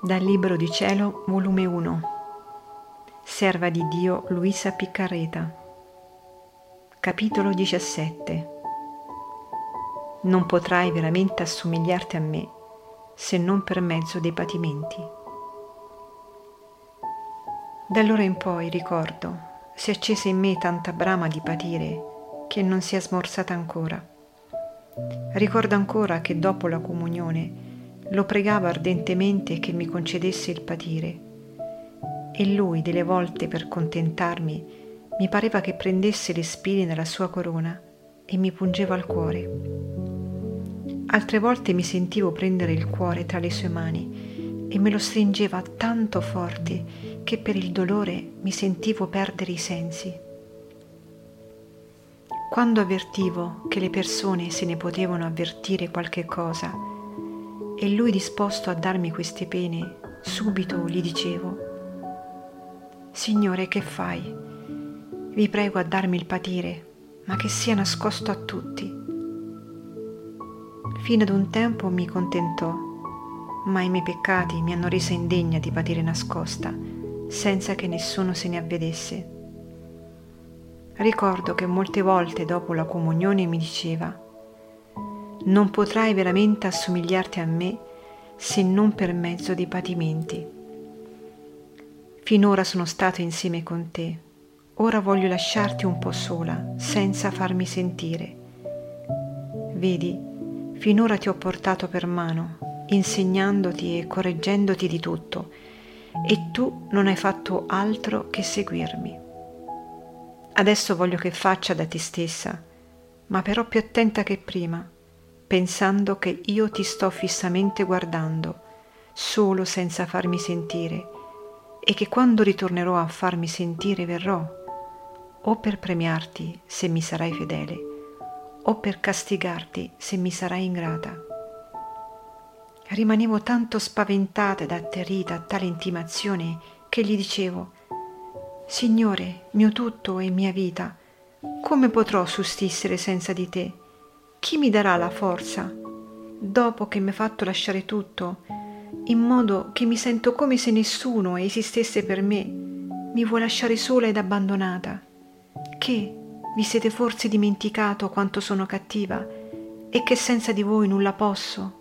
Dal Libro di Cielo, volume 1, Serva di Dio Luisa Piccarreta, capitolo 17. Non potrai veramente assomigliarti a me se non per mezzo dei patimenti. Da allora in poi, ricordo, si è accesa in me tanta brama di patire che non si è smorzata ancora. Ricordo ancora che dopo la comunione lo pregavo ardentemente che mi concedesse il patire e lui delle volte per contentarmi mi pareva che prendesse le spine nella sua corona e mi pungeva al cuore. Altre volte mi sentivo prendere il cuore tra le sue mani e me lo stringeva tanto forte che per il dolore mi sentivo perdere i sensi. Quando avvertivo che le persone se ne potevano avvertire qualche cosa, e lui disposto a darmi queste pene, subito gli dicevo, Signore, che fai? Vi prego a darmi il patire, ma che sia nascosto a tutti. Fino ad un tempo mi contentò, ma i miei peccati mi hanno resa indegna di patire nascosta, senza che nessuno se ne avvedesse. Ricordo che molte volte dopo la comunione mi diceva, non potrai veramente assomigliarti a me se non per mezzo dei patimenti. Finora sono stato insieme con te, ora voglio lasciarti un po' sola, senza farmi sentire. Vedi, finora ti ho portato per mano, insegnandoti e correggendoti di tutto, e tu non hai fatto altro che seguirmi. Adesso voglio che faccia da te stessa, ma però più attenta che prima pensando che io ti sto fissamente guardando, solo senza farmi sentire, e che quando ritornerò a farmi sentire verrò, o per premiarti se mi sarai fedele, o per castigarti se mi sarai ingrata. Rimanevo tanto spaventata ed atterrita a tale intimazione che gli dicevo, Signore, mio tutto e mia vita, come potrò sussistere senza di te? Chi mi darà la forza, dopo che mi ha fatto lasciare tutto, in modo che mi sento come se nessuno esistesse per me, mi vuoi lasciare sola ed abbandonata? Che vi siete forse dimenticato quanto sono cattiva e che senza di voi nulla posso?